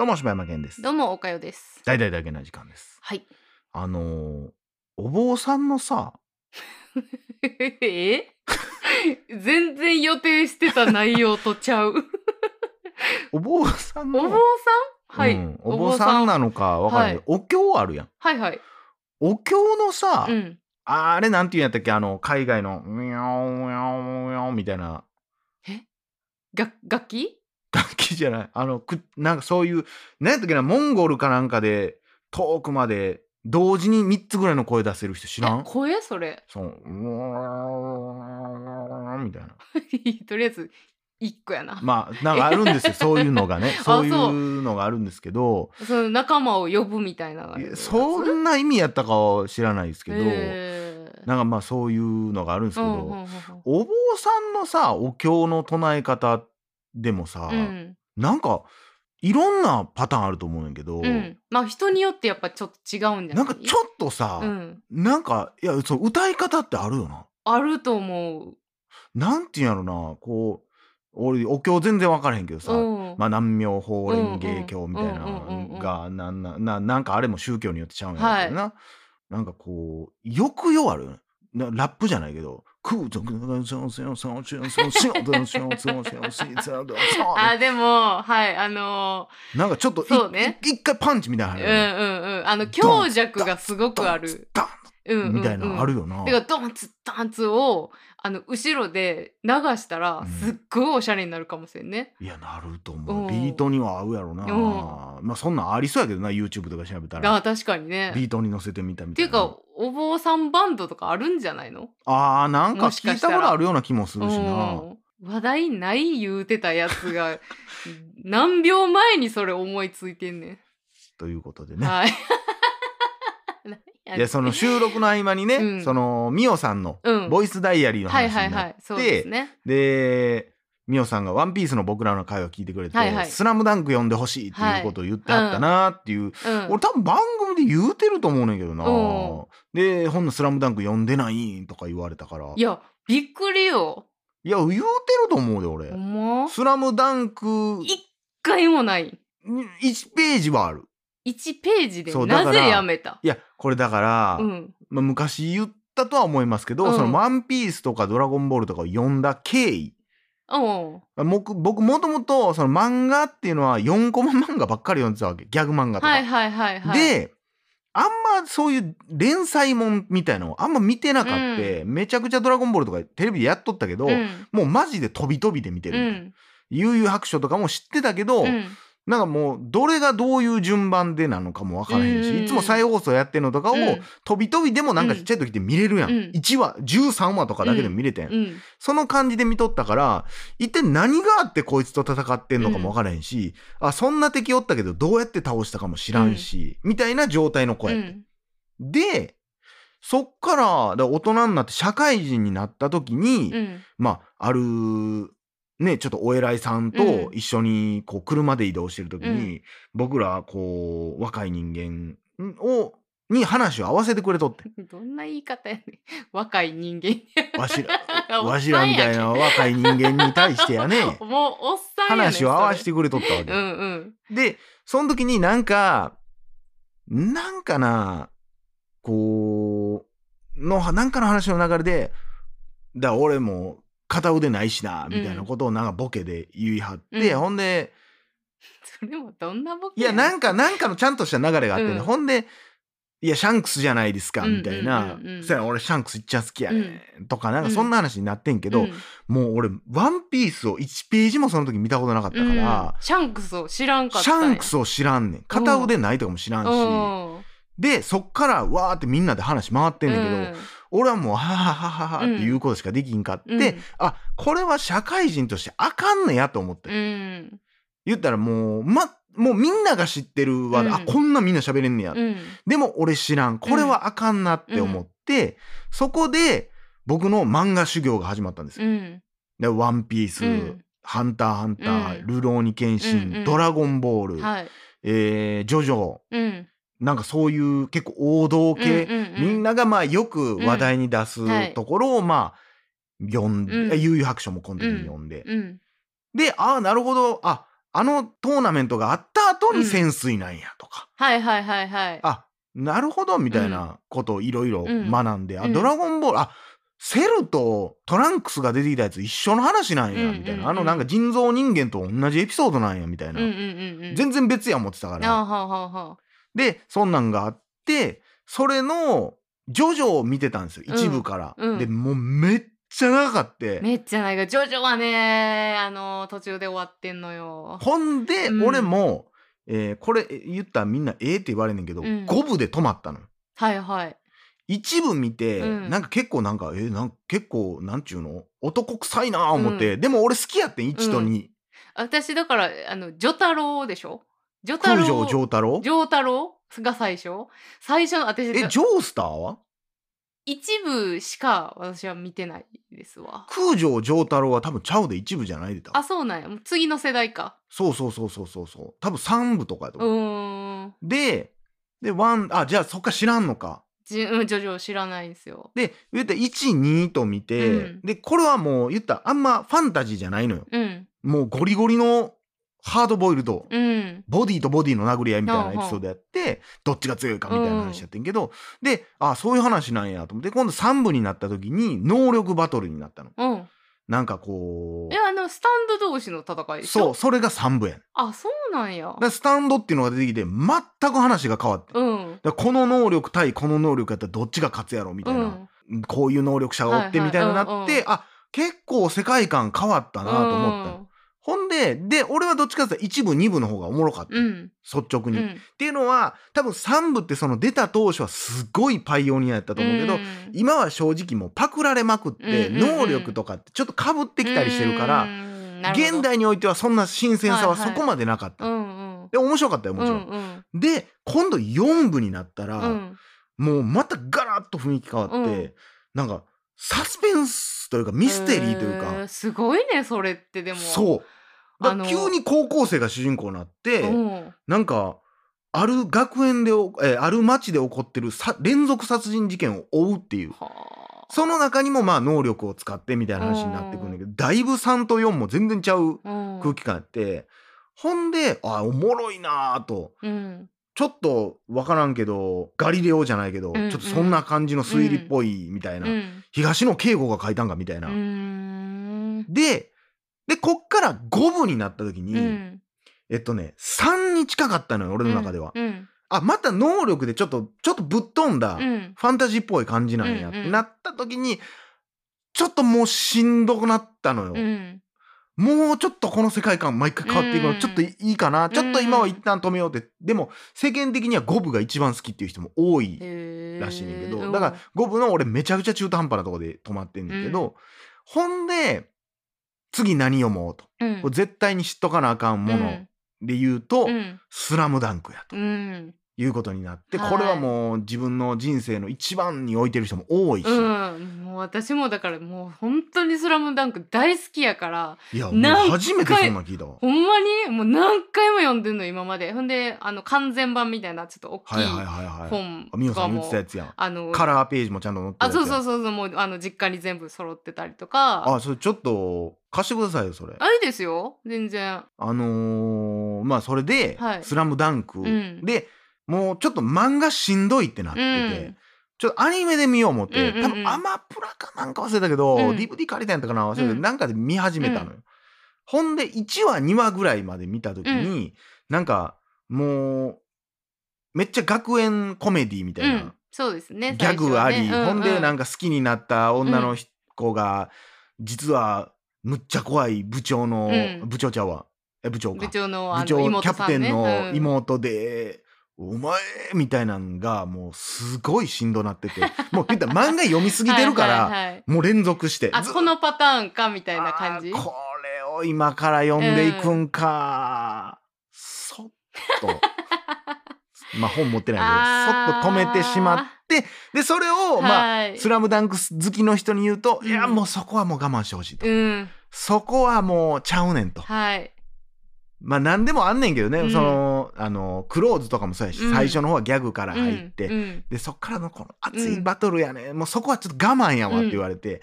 どうも柴山健です。どうも、おかよです。大々だけな時間です。はい。あのーお坊さんのさ え？全然予定してた内容とちゃう。お坊さんのお坊さん？はい、うん。お坊さんなのかわかんない。けど、お経あるやん。はいはい。お経のさ、うん。あれなんていうんやったっけ？あの海外のミャオミャオミャオみたいな。が楽器？楽器じゃない。あのくなんかそういう何やったっけなモンゴルかなんかで遠くまで同時に3つぐらいの声出せる人知らん？え声？それ。そう。うーんみたいな。とりあえず、一個やな。まあなんかあるんですよ。そういうのがね。そう。いそううのがあるんですけど。その仲間を呼ぶみたいな。そんな意味やったかは知らないですけど、なんかまあそういうのがあるんですけど、お坊さんのさお経の唱え方でもさ、うん。なんかいろんなパターンあると思うねんけど、うん。まあ人によってやっぱちょっと違うんじゃなないんかちょっとさ、うん。なんかいやそう歌い方ってあるよな。あると思う。なんていうんやろなこう俺お経全然分からへんけどさ、うん。まあ、南明法蓮華経みたいながなんなななんかあれも宗教によってちゃうんやけどな、なんかこう抑揚ある？ラップじゃないけど「あでもはいあのー、なんかちょっとそう、ね、一回パンチみたいなうんうんうんあの強弱がすごくあるみたいなあるよな。てかドンツッンツをあの後ろで流したらすっごいおしゃれになるかもしれんね。いやなると思う。ビートには合うやろな。まあそんなんありそうやけどな YouTube とか調べたら。あ確かにね。ビートに乗せてみたみたいな。ていうかお坊さんバンドとかあるんじゃないの？あーなんか聞いたことあるような気もするしな。うん。話題ない言うてたやつが 何秒前にそれ思いついてんねということでん。ね、はい。何やい、やその収録の合間にね、うん。そのミオさんのうん。ボイスダイアリーのはい話になって、はいはい。そうですね。でミオさんが「ワンピースの僕らの会を聞いてくれて「はいはい。スラムダンク読んでほしいっていうことを言ってあったなっていう、うん。俺多分番組で言うてると思うねんけどな、うん。でほんの「スラムダンク読んでない」とか言われたから。いやびっくりよ。いや言うてると思うで俺。ほんま？スラムダンク一回もない。1ページはある。1ページで。そうだからなぜやめた？いやこれだから、うん。まあ、昔言ったとは思いますけど、うん。その「ワンピースとか「ドラゴンボール」とかを読んだ経緯。うん。僕僕もともとその漫画っていうのは4コマ漫画ばっかり読んでたわけギャグ漫画とか。はいはいはいはい。、であんまそういう連載もんみたいのをあんま見てなかった、めちゃくちゃ「ドラゴンボール」とかテレビでやっとったけど、うん。もうマジで飛び飛びで見てうるみたいな、ん。悠々白書とかも知ってたけど、うん。なんかもうどれがどういう順番でなのかも分からへんし、うんいつも再放送やってるのとかを、うん。飛び飛びでもなんかちっちゃい時って見れるやん、うん。1話13話とかだけでも見れてん、うん。その感じで見とったから一体何があってこいつと戦ってんのかも分からへんし、あそんな敵おったけどどうやって倒したかも知らんし、みたいな状態の子やって、うん。でそっから大人になって社会人になった時に、うん。まああるねちょっとお偉いさんと一緒にこう車で移動してる時に、う僕らこう若い人間をに話を合わせてくれとって どんな言い方やねん。若い人間。わしら わしらみたいな若い人間に対してやねもうおっさん話を合わせそてくれとったわけれ。うんうん。でその時になんかなんかなこうのなんかの話の流れでだ俺も片腕ないしなみたいなことをなんかボケで言い張って、うん。ほんでそれもどんなボケいやなんかなんかのちゃんとした流れがあってね、うん。ほんでいやシャンクスじゃないですかみたいな、うんうんうんうん。そや俺シャンクスいっちゃ好きやね、とかなんかそんな話になってんけど、うん。もう俺ワンピースを1ページもその時見たことなかったから、うん。シャンクスを知らんかっシたんや。ャンクスを知らんねん。片腕ないとかも知らんし、うん。でそっからわーってみんなで話回ってんだけど、うん俺はもうはははははっていうことしかできんかって、うん。あこれは社会人としてあかんねやと思って、うん。言ったらもうまもうみんなが知ってるわ、うん。あこんなみんな喋れんねや、うん。でも俺知らん。これはあかんなって思って、そこで僕の漫画修行が始まったんですよ。うん。でワンピース、うん。ハンターハンター、うん。ルローニケンシン、ドラゴンボール、はい。えージョジョうんなんかそういう結構王道系、うんうんうん。みんながまあよく話題に出すところをまあ読んで、うん。悠々白書もこの時に読んで、うん。でああなるほど。ああのトーナメントがあった後に潜水なんやとか、はいはいはいはい。あなるほどみたいなことをいろいろうん。学んで、あうん。ドラゴンボールあセルとトランクスが出てきたやつ一緒の話なんやうんうんうん。みたいな、あのなんか人造人間と同じエピソードなんやみたいな、うんうんうんうん。全然別や思ってたから、あはあはあはあ。でそんなんがあってそれのジョジョを見てたんですよ一部から、うん。うんでもうめっちゃ長かって、めっちゃない。が、ジョジョはね、あの、途中で終わってんのよ。ほんで、うん。俺も、えーこれえ言ったらみんなええって言われんねんけど、うん。5部で止まったのはいはい。一部見て、うん。なんか結構なんかえーなん結構なんちゅうの？男臭いなあ思って、でも俺好きやってん1と2、私だから、あの、ジョタロウでしょ？ジョタロ？ウ。空城城太郎ジョータロ？ウが最初？最初の私えジョースターは？一部しか私は見てないですわ。空城城太郎は多分ちゃうで一部じゃないでたあそうなんや。もう次の世代か。そうそうそうそうそうそう。多分3部とかやとう思う、ーん。ででワンあじゃあそっか知らんのか。じうんジョジョ知らないんですよ。で言ったら12と見て、うん。でこれはもう言ったらあんまファンタジーじゃないのよ。うん。もうゴリゴリのハードボイルド、うんボディとボディの殴り合いみたいなエピソードやってどっちが強いかみたいな話やってんけど、であそういう話なんやと思って今度3部になった時に能力バトルになったの。うん。なんかこえあのスタンド同士の戦いそうそれが3部やん。あそうなんや。でスタンドっていうのが出てきて全く話が変わって、うん。この能力対この能力やったらどっちが勝つやろみたいな、うん。こういう能力者がおってみたいになって、うんうんあ結構世界観変わったなと思ったの、ほんでで俺はどっちかっていうと1部2部の方がおもろかった、うん。うん率直に、っうん。ていうのは多分3部ってその出た当初はすごいパイオニアやったと思うけど、ん。今は正直もうパクられまくって、うんうんうん。能力とかってちょっとかぶってきたりしてるから、現代においてはそんな新鮮さははいはい。そこまでなかった、うんうん。で面白かったよもちろん、うんで今度4部になったら、うんうん。もうまたガラッと雰囲気変わって、うん。なんかサスペンスというかミステリーというか、すごいねそれってでも。そう。だ急に高校生が主人公になって、うん。なんかある学園でおえーある町で起こってるさ連続殺人事件を追うっていう。はあ。その中にもまあ能力を使ってみたいな話になってくるんだけどだいぶ3と4も全然ちゃううん。空気感やって、ほんであおもろいなぁと。うんちょっと分からんけどガリレオじゃないけど、うんうんちょっとそんな感じの推理っぽいみたいな、うん東野圭吾が書いたんかみたいな。ででこっから5部になった時に、うん。えっとね3に近かったのよ俺の中では。うんあまた能力でちょっとちょっとぶっ飛んだ、うん。ファンタジーっぽい感じなんやってなった時にちょっともうしんどくなったのよ。うんもうちょっとこの世界観毎回変わっていくの、うん。ちょっといいかな、ちょっと今は一旦止めようって。でも世間的には5部が一番好きっていう人も多いらしいねんけど、うん。だから5部の俺めちゃくちゃ中途半端なとこで止まってんねんけど、ほんで次何読もうと、うん。これ絶対に知っとかなあかんもので言うと「うん。スラムダンクやと。うんいうことになって、はい。これはもう自分の人生の一番に置いてる人も多いし、うん、もう私もだからもう本当に「スラムダンク大好きやからいやもう初めてそんなん聞いたわ。ほんまにもう何回も読んでんの今まで。ほんであの完全版みたいなちょっと大きはいはいいはいはい。本あみおさん言ってたやつやん。あのカラーページもちゃんと載ってるあやつやん。そうそうそうそうもうあの実家に全部揃ってたりとか。あそれちょっと貸してくださいよそれ。あいいですよ。全然。あのーまあそれで「はい。スラムダンク。ん。でもうちょっと漫画しんどいってなってて、うん。ちょっとアニメで見よう思って、うんうんうん。多分アマプラかなんか忘れたけど、うん。DVD 借りたんやったかな忘れたけど、うん。なんかで見始めたのよ。ほんで1話2話ぐらいまで見た時に、なんかもうめっちゃ学園コメディみたいな、うん。そうですねギャグあり、最初はね。ほんでなんかか好きになった女の子が、実はむっちゃ怖い部長の、うん。部長ちゃうわ。え部長か。部長のあの部長ね。ャプテンのうん妹で、お前みたいなんがもうすごいしんどなってて。もう言ったら漫画読みすぎてるから、はいもう連続して。あこのパターンかみたいな感じ？これを今から読んでいくんか、そっと。まあ本持ってないけどそっと止めてしまってでそれをまあはい。スラムダンク好きの人に言うと、うん。いやもうそこはもう我慢してほしいと、うん。そこはもうちゃうねんと。はい。まあ何でもあんねんけどね、うん。そのあのクローズとかもそうやし、うん。最初の方はギャグから入って、うん。うん。でそっからのこの熱いバトルやね、もうそこはちょっと我慢やわって言われて、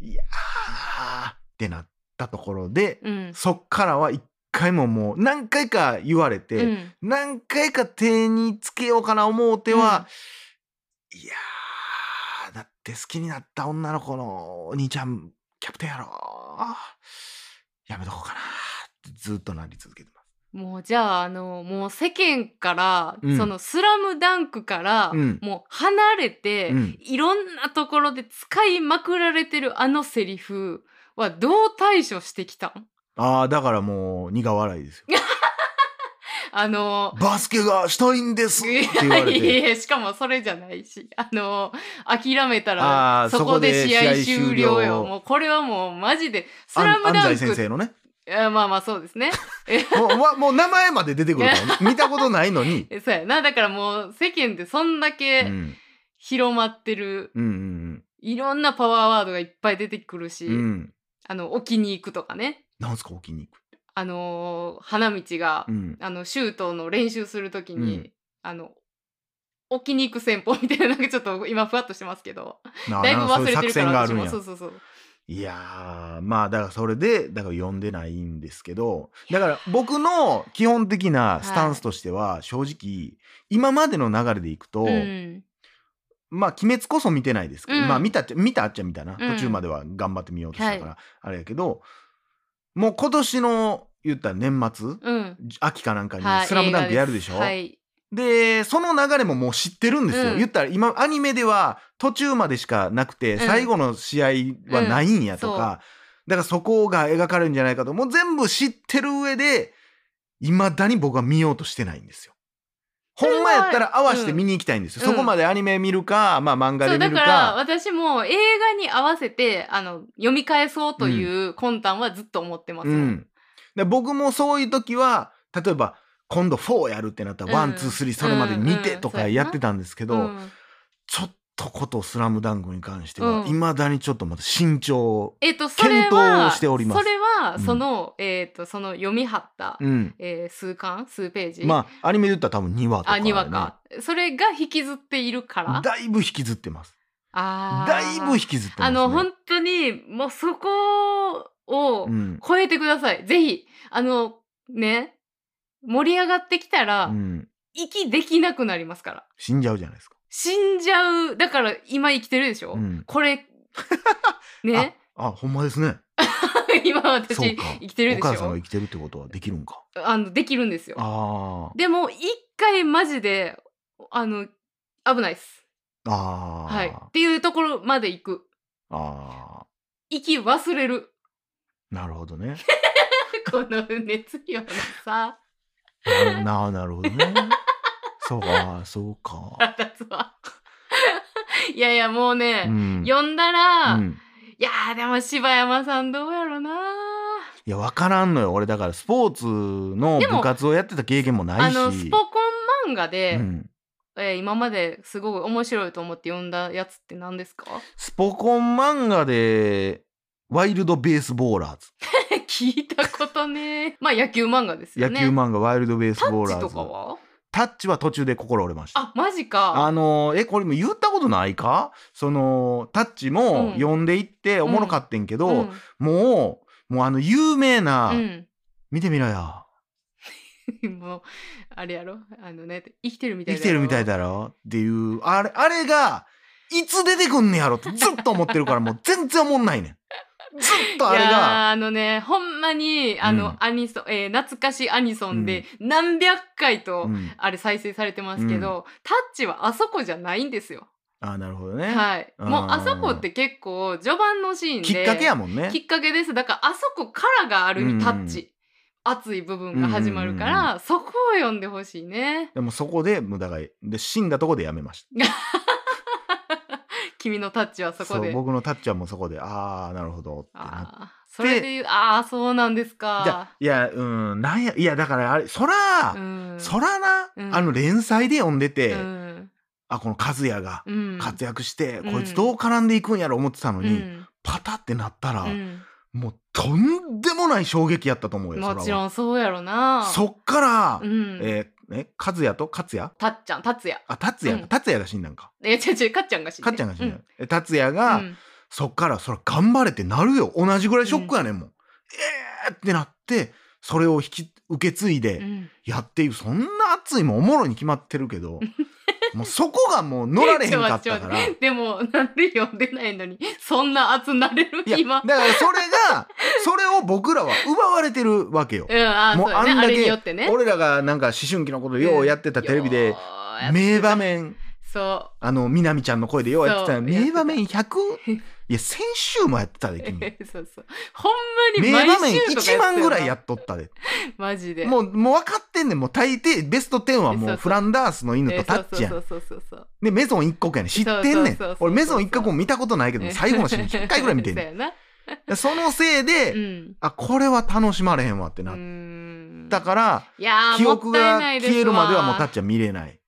いやーってなったところで、うん。そっからは一回ももう何回か言われて、うん。何回か手につけようかな思うては、いやーだって好きになった女の子のお兄ちゃんキャプテンやろやめとこうかなってずっとなり続けてます。もうじゃああのもう世間から、うん。その「スラムダンクから、うん。もう離れて、うん。いろんなところで使いまくられてるあのセリフはどう対処してきたん？ああだからもう苦笑いですよ。あのバスケがしたいんですって言われいて。やいやしかもそれじゃないしあの諦めたらそこでそこで試合終了。よ。もうこれはもうマジで「スあラムダン安西先ク生のねいやまあまあそうですね。もうわもう名前まで出てくるからね。見たことないのに、えそうやな。だからもう世間でそんだうけん、広まってる、うんうんいろんなパワーワードがいっぱい出てくるし、うん。うんあの置きに行くとかね。なんすか置きに行く？あのー花道が、うん。あのシュートの練習するときに、うん。あの置きに行く戦法みたいななんかちょっと今ふわっとしてますけど。だいぶ忘れてるから私も。そうそうそういやーまあだからそれでだから読んでないんですけどだから僕の基本的なスタンスとしては正直今までの流れでいくと、うん。まあ鬼滅こそ見てないですけど、うん。まあ見たっちゃ見たっちゃ見たな、うん。途中までは頑張ってみようとしたから、あれやけどもう今年の言ったら年末うん。秋かなんかにはい「スラムダンクやるでしょ、はいでその流れももう知ってるんですよ、うん。言ったら今アニメでは途中までしかなくて、ん。最後の試合はないんやとか、だからそこが描かれるんじゃないかと。もう全部知ってる上でいまだに僕は見ようとしてないんですよ。ほんまやったら合わせて見に行きたいんですよ、うん。そこまでアニメ見るか、まあ漫画そうだで見るか。から私も映画に合わせてあの読み返そうという魂胆はずっと思ってます。もん、うん、で僕もそういう時は例えば今度4やるってなったらうん。 one two three それまで見てとかやってたんですけど、うん。ちょっとこと「スラムダンクに関してうん。はいまだにちょっとまた慎重、えっ、とそれ検は討しております。それは、うん。そのえっ、とその読み張った、うん、えー数巻数ページ？まあアニメで言ったら多分2話とか、あね、2話か。それが引きずっているから？だいぶ引きずってます。あー。だいぶ引きずってます、ね、あの本当にもうそこをうん。超えてください、ぜひあのね盛り上がってきたら、うん、息できなくなりますから。死んじゃうじゃないですか、死んじゃう。だから今生きてるでしょ、うん、これ。ね？あほんまですね。今私生きてるでしお母さんがょ生きてるってことはできるんか。あのできるんですよ。でも一回マジであの危ないです。あー、はい。っていうところまで行く。あ息忘れる。ーなるほどね。この熱量のさなるな なるほどね。そうかそうか、腹立つわ。いやいやもうね、うん。読んだら、うん。いやーでも柴山さんどうやろな。いや分からんのよ。俺だからスポーツのでも部活をやってた経験もないし。あのスポコン漫画で、うん、えー今まですごい面白いと思って読んだやつって何ですか？スポコン漫画でワイルドベースボーラーズ 聞いたことね。まあ野球漫画ですよ野ね球漫画ワイルドベースタボーラーズ。ッチとかは？タッチは途中で心折れました。あマジか。あのえこれも言ったことないか？そのタッチもうん。読んでいっておもろかってんけど、うん。もうもうあの有名な、うん。見てみろよ。もうあれやろ？あのね生きてるみたい生きてるみたいだだろ？っていうあれあれがいつ出てくんねやろってずっと思ってるからもう全然思んないねんずっとあれいやーがあのねほんまにあの、うん。アニソン、えー懐かしいアニソンで何百回と、うん。あれ再生されてますけど、タッチはあそこじゃないんですよ。あなるほどね、はい。うんもうあそこって結構序盤のシーンできっかけやもんね。きっかけです。だからあそこからがある意味タッチ、熱い部分が始まるから、そこを読んでほしいね。でもそこで無駄がで死んだとこでやめました 君のタッチはそこで。僕のタッチはもうそこでああなるほどってなってそれで言う、ああ、そうなんですじゃか。いやうんなんやいやだからあれそら、うん。そらな、うんあの連載で読んでて、うん。あこの和也がうん。活躍して、うんこいつどう絡んでいくんやろ思ってたのに、うんパタってなったら、うんもうとんでもない衝撃やったと思うよもちろんそうやろな。そっから、うん。えーえ和也と？勝也たっちゃん、達也。あ達也、うん。達也が死んだんか。え、違う違う、かっちゃんが死んでかっちゃんが死んだ、うん。え達也が、うん。そっからそれ頑張れってなるよ。同じぐらいショックやねんもん、えーってなってそれを引き受け継いうでん。やっていく。そんな熱いもんおもろに決まってるけど。もうそこがもう乗られへんかったから。でもなんで読んでないのに。そんな熱なれるいや今。だからそれが それを僕らは奪われてるわけよ。うんあもうあんだけによってね。俺らがなんか思春期のことようやってたテレビで名場面。そあのみなみちゃんの声でようやってた名場面 100? いや先週もやってたでう君。そうそう。ほんまに名場面毎週とか1万ぐらいやっっとったでマジで。もうもう分かってんねん。もう大抵ベスト10はもそうフランダースの犬えとタッチやん。そうそうそうでメゾン一国やねん。知ってんねん。俺メゾン一国も見たことないけどえ最後のシーン10回ぐらい見てんねん。で そのせいで、うん。あこれは楽しまれへんわってなったから、記憶が消えるまではもうタッチは見れない。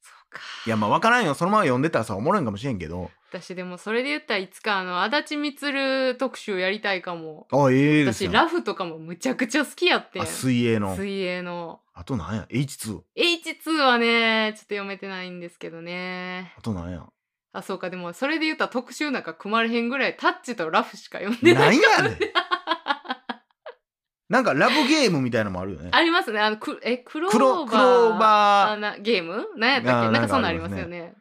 そうか。いやまあ分からんよ。そのまま読んでたらさおもろいんかもしれんけど。私でもそれで言ったらいつかあの足立みつる特集やりたいかも。あええです私よラフとかもむちゃくちゃ好きやってん。あ水泳の。水泳の。あとなんや？H2 H2 はねちょっと読めてないんですけどね。あとなんや？あそうか。でもそれで言ったら特集なんか組まれへんぐらいタッチとラフしか読んでなないんやねん。なんかラブゲームみたいなのもあるよね。ありますね。あのくえクローバー。クローバー。あなゲーム？なんやったっけ？なんかそんなんありますよね。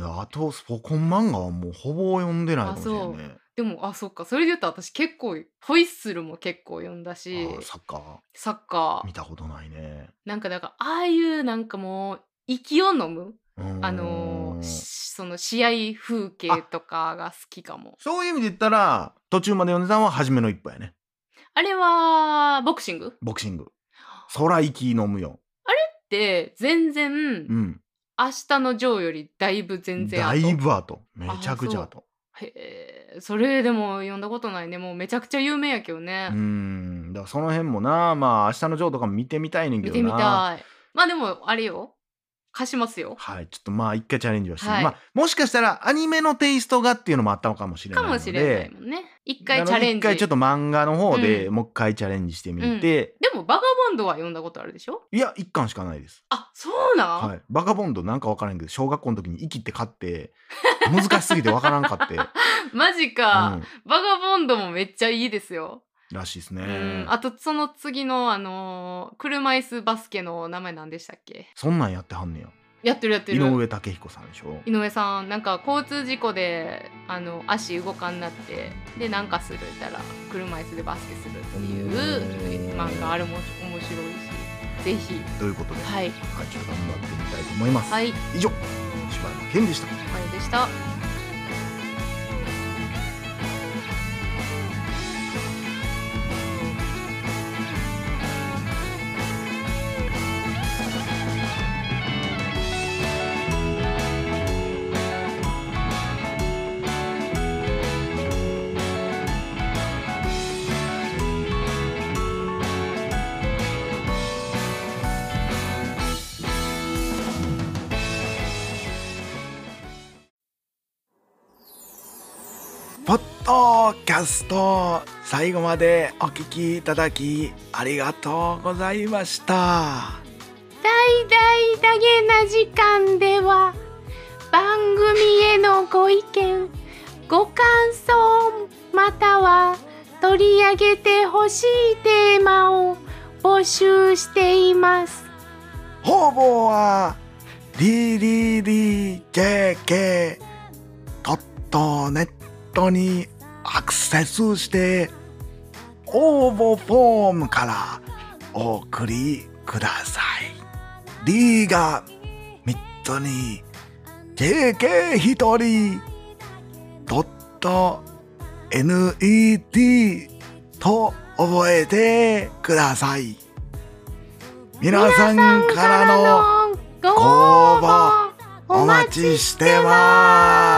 あとスポコン漫画はもうほぼ読んでないかもしれんね。でもあそっか。それで言ったら私結構ホイッスルも結構読んだしあサッカー。サッカー。見たことないね。なんかだからああいうなんかもう息を飲むあのーしその試合風景とかが好きかも。そういう意味で言ったら途中まで読んでたのは初めの一歩やね。あれはボクシング？ボクシング。空息飲むよ。って全然、うん。明日のジョーよりだいぶ全然だ後いぶ後。めちゃくちゃ後。へえ。それでも読んだことないね。もうめちゃくちゃ有名やけどうねー、ん。だからその辺もな。まあ明日のジョーとかも見てみたいねんけどな。見てみたい。まあでもあれよ貸しますよ。はいちょっとまあ一回チャレンジはして、はい。まあもしかしたらアニメのテイストがっていうのもあったのかもしれないかもしれないもんね。一回チャレンジ。一回ちょっと漫画の方でうん。もう一回チャレンジしてみて、でもバガボンドは読んだことあるでしょ？いや一巻しかないです。あそうなん、はい、バカボンドなんか分からんけど小学校の時に生きって買って難しすぎて分からんかって、マジか、うん、バガボンドもめっちゃいいですよ。らしいですうねん、あとその次のあのー車椅子バスケの名前何でしたっけ？そんなんやってはんねや。やってるやって井る。上武彦さんでしょ。井上さんなんか交通事故であの足動かんなってでなんかするったら車椅子でバスケするっていううん漫画あれも面白いし。ぜひ。ということで、はい、はいちょっと頑張ってみたいと思います、はい。以上柴山健でした。でした。ポッドキャスト最後までお聞きいただきありがとうございました。大々だげな時間では番組へのご意見ご感想または取り上げてほしいテーマを募集しています方々は DDDJK ドットにアクセスして応募フォームからお送りください。D が3つに JK1 人ドット NET と覚えてください。皆さんからのご応募お待ちしてます。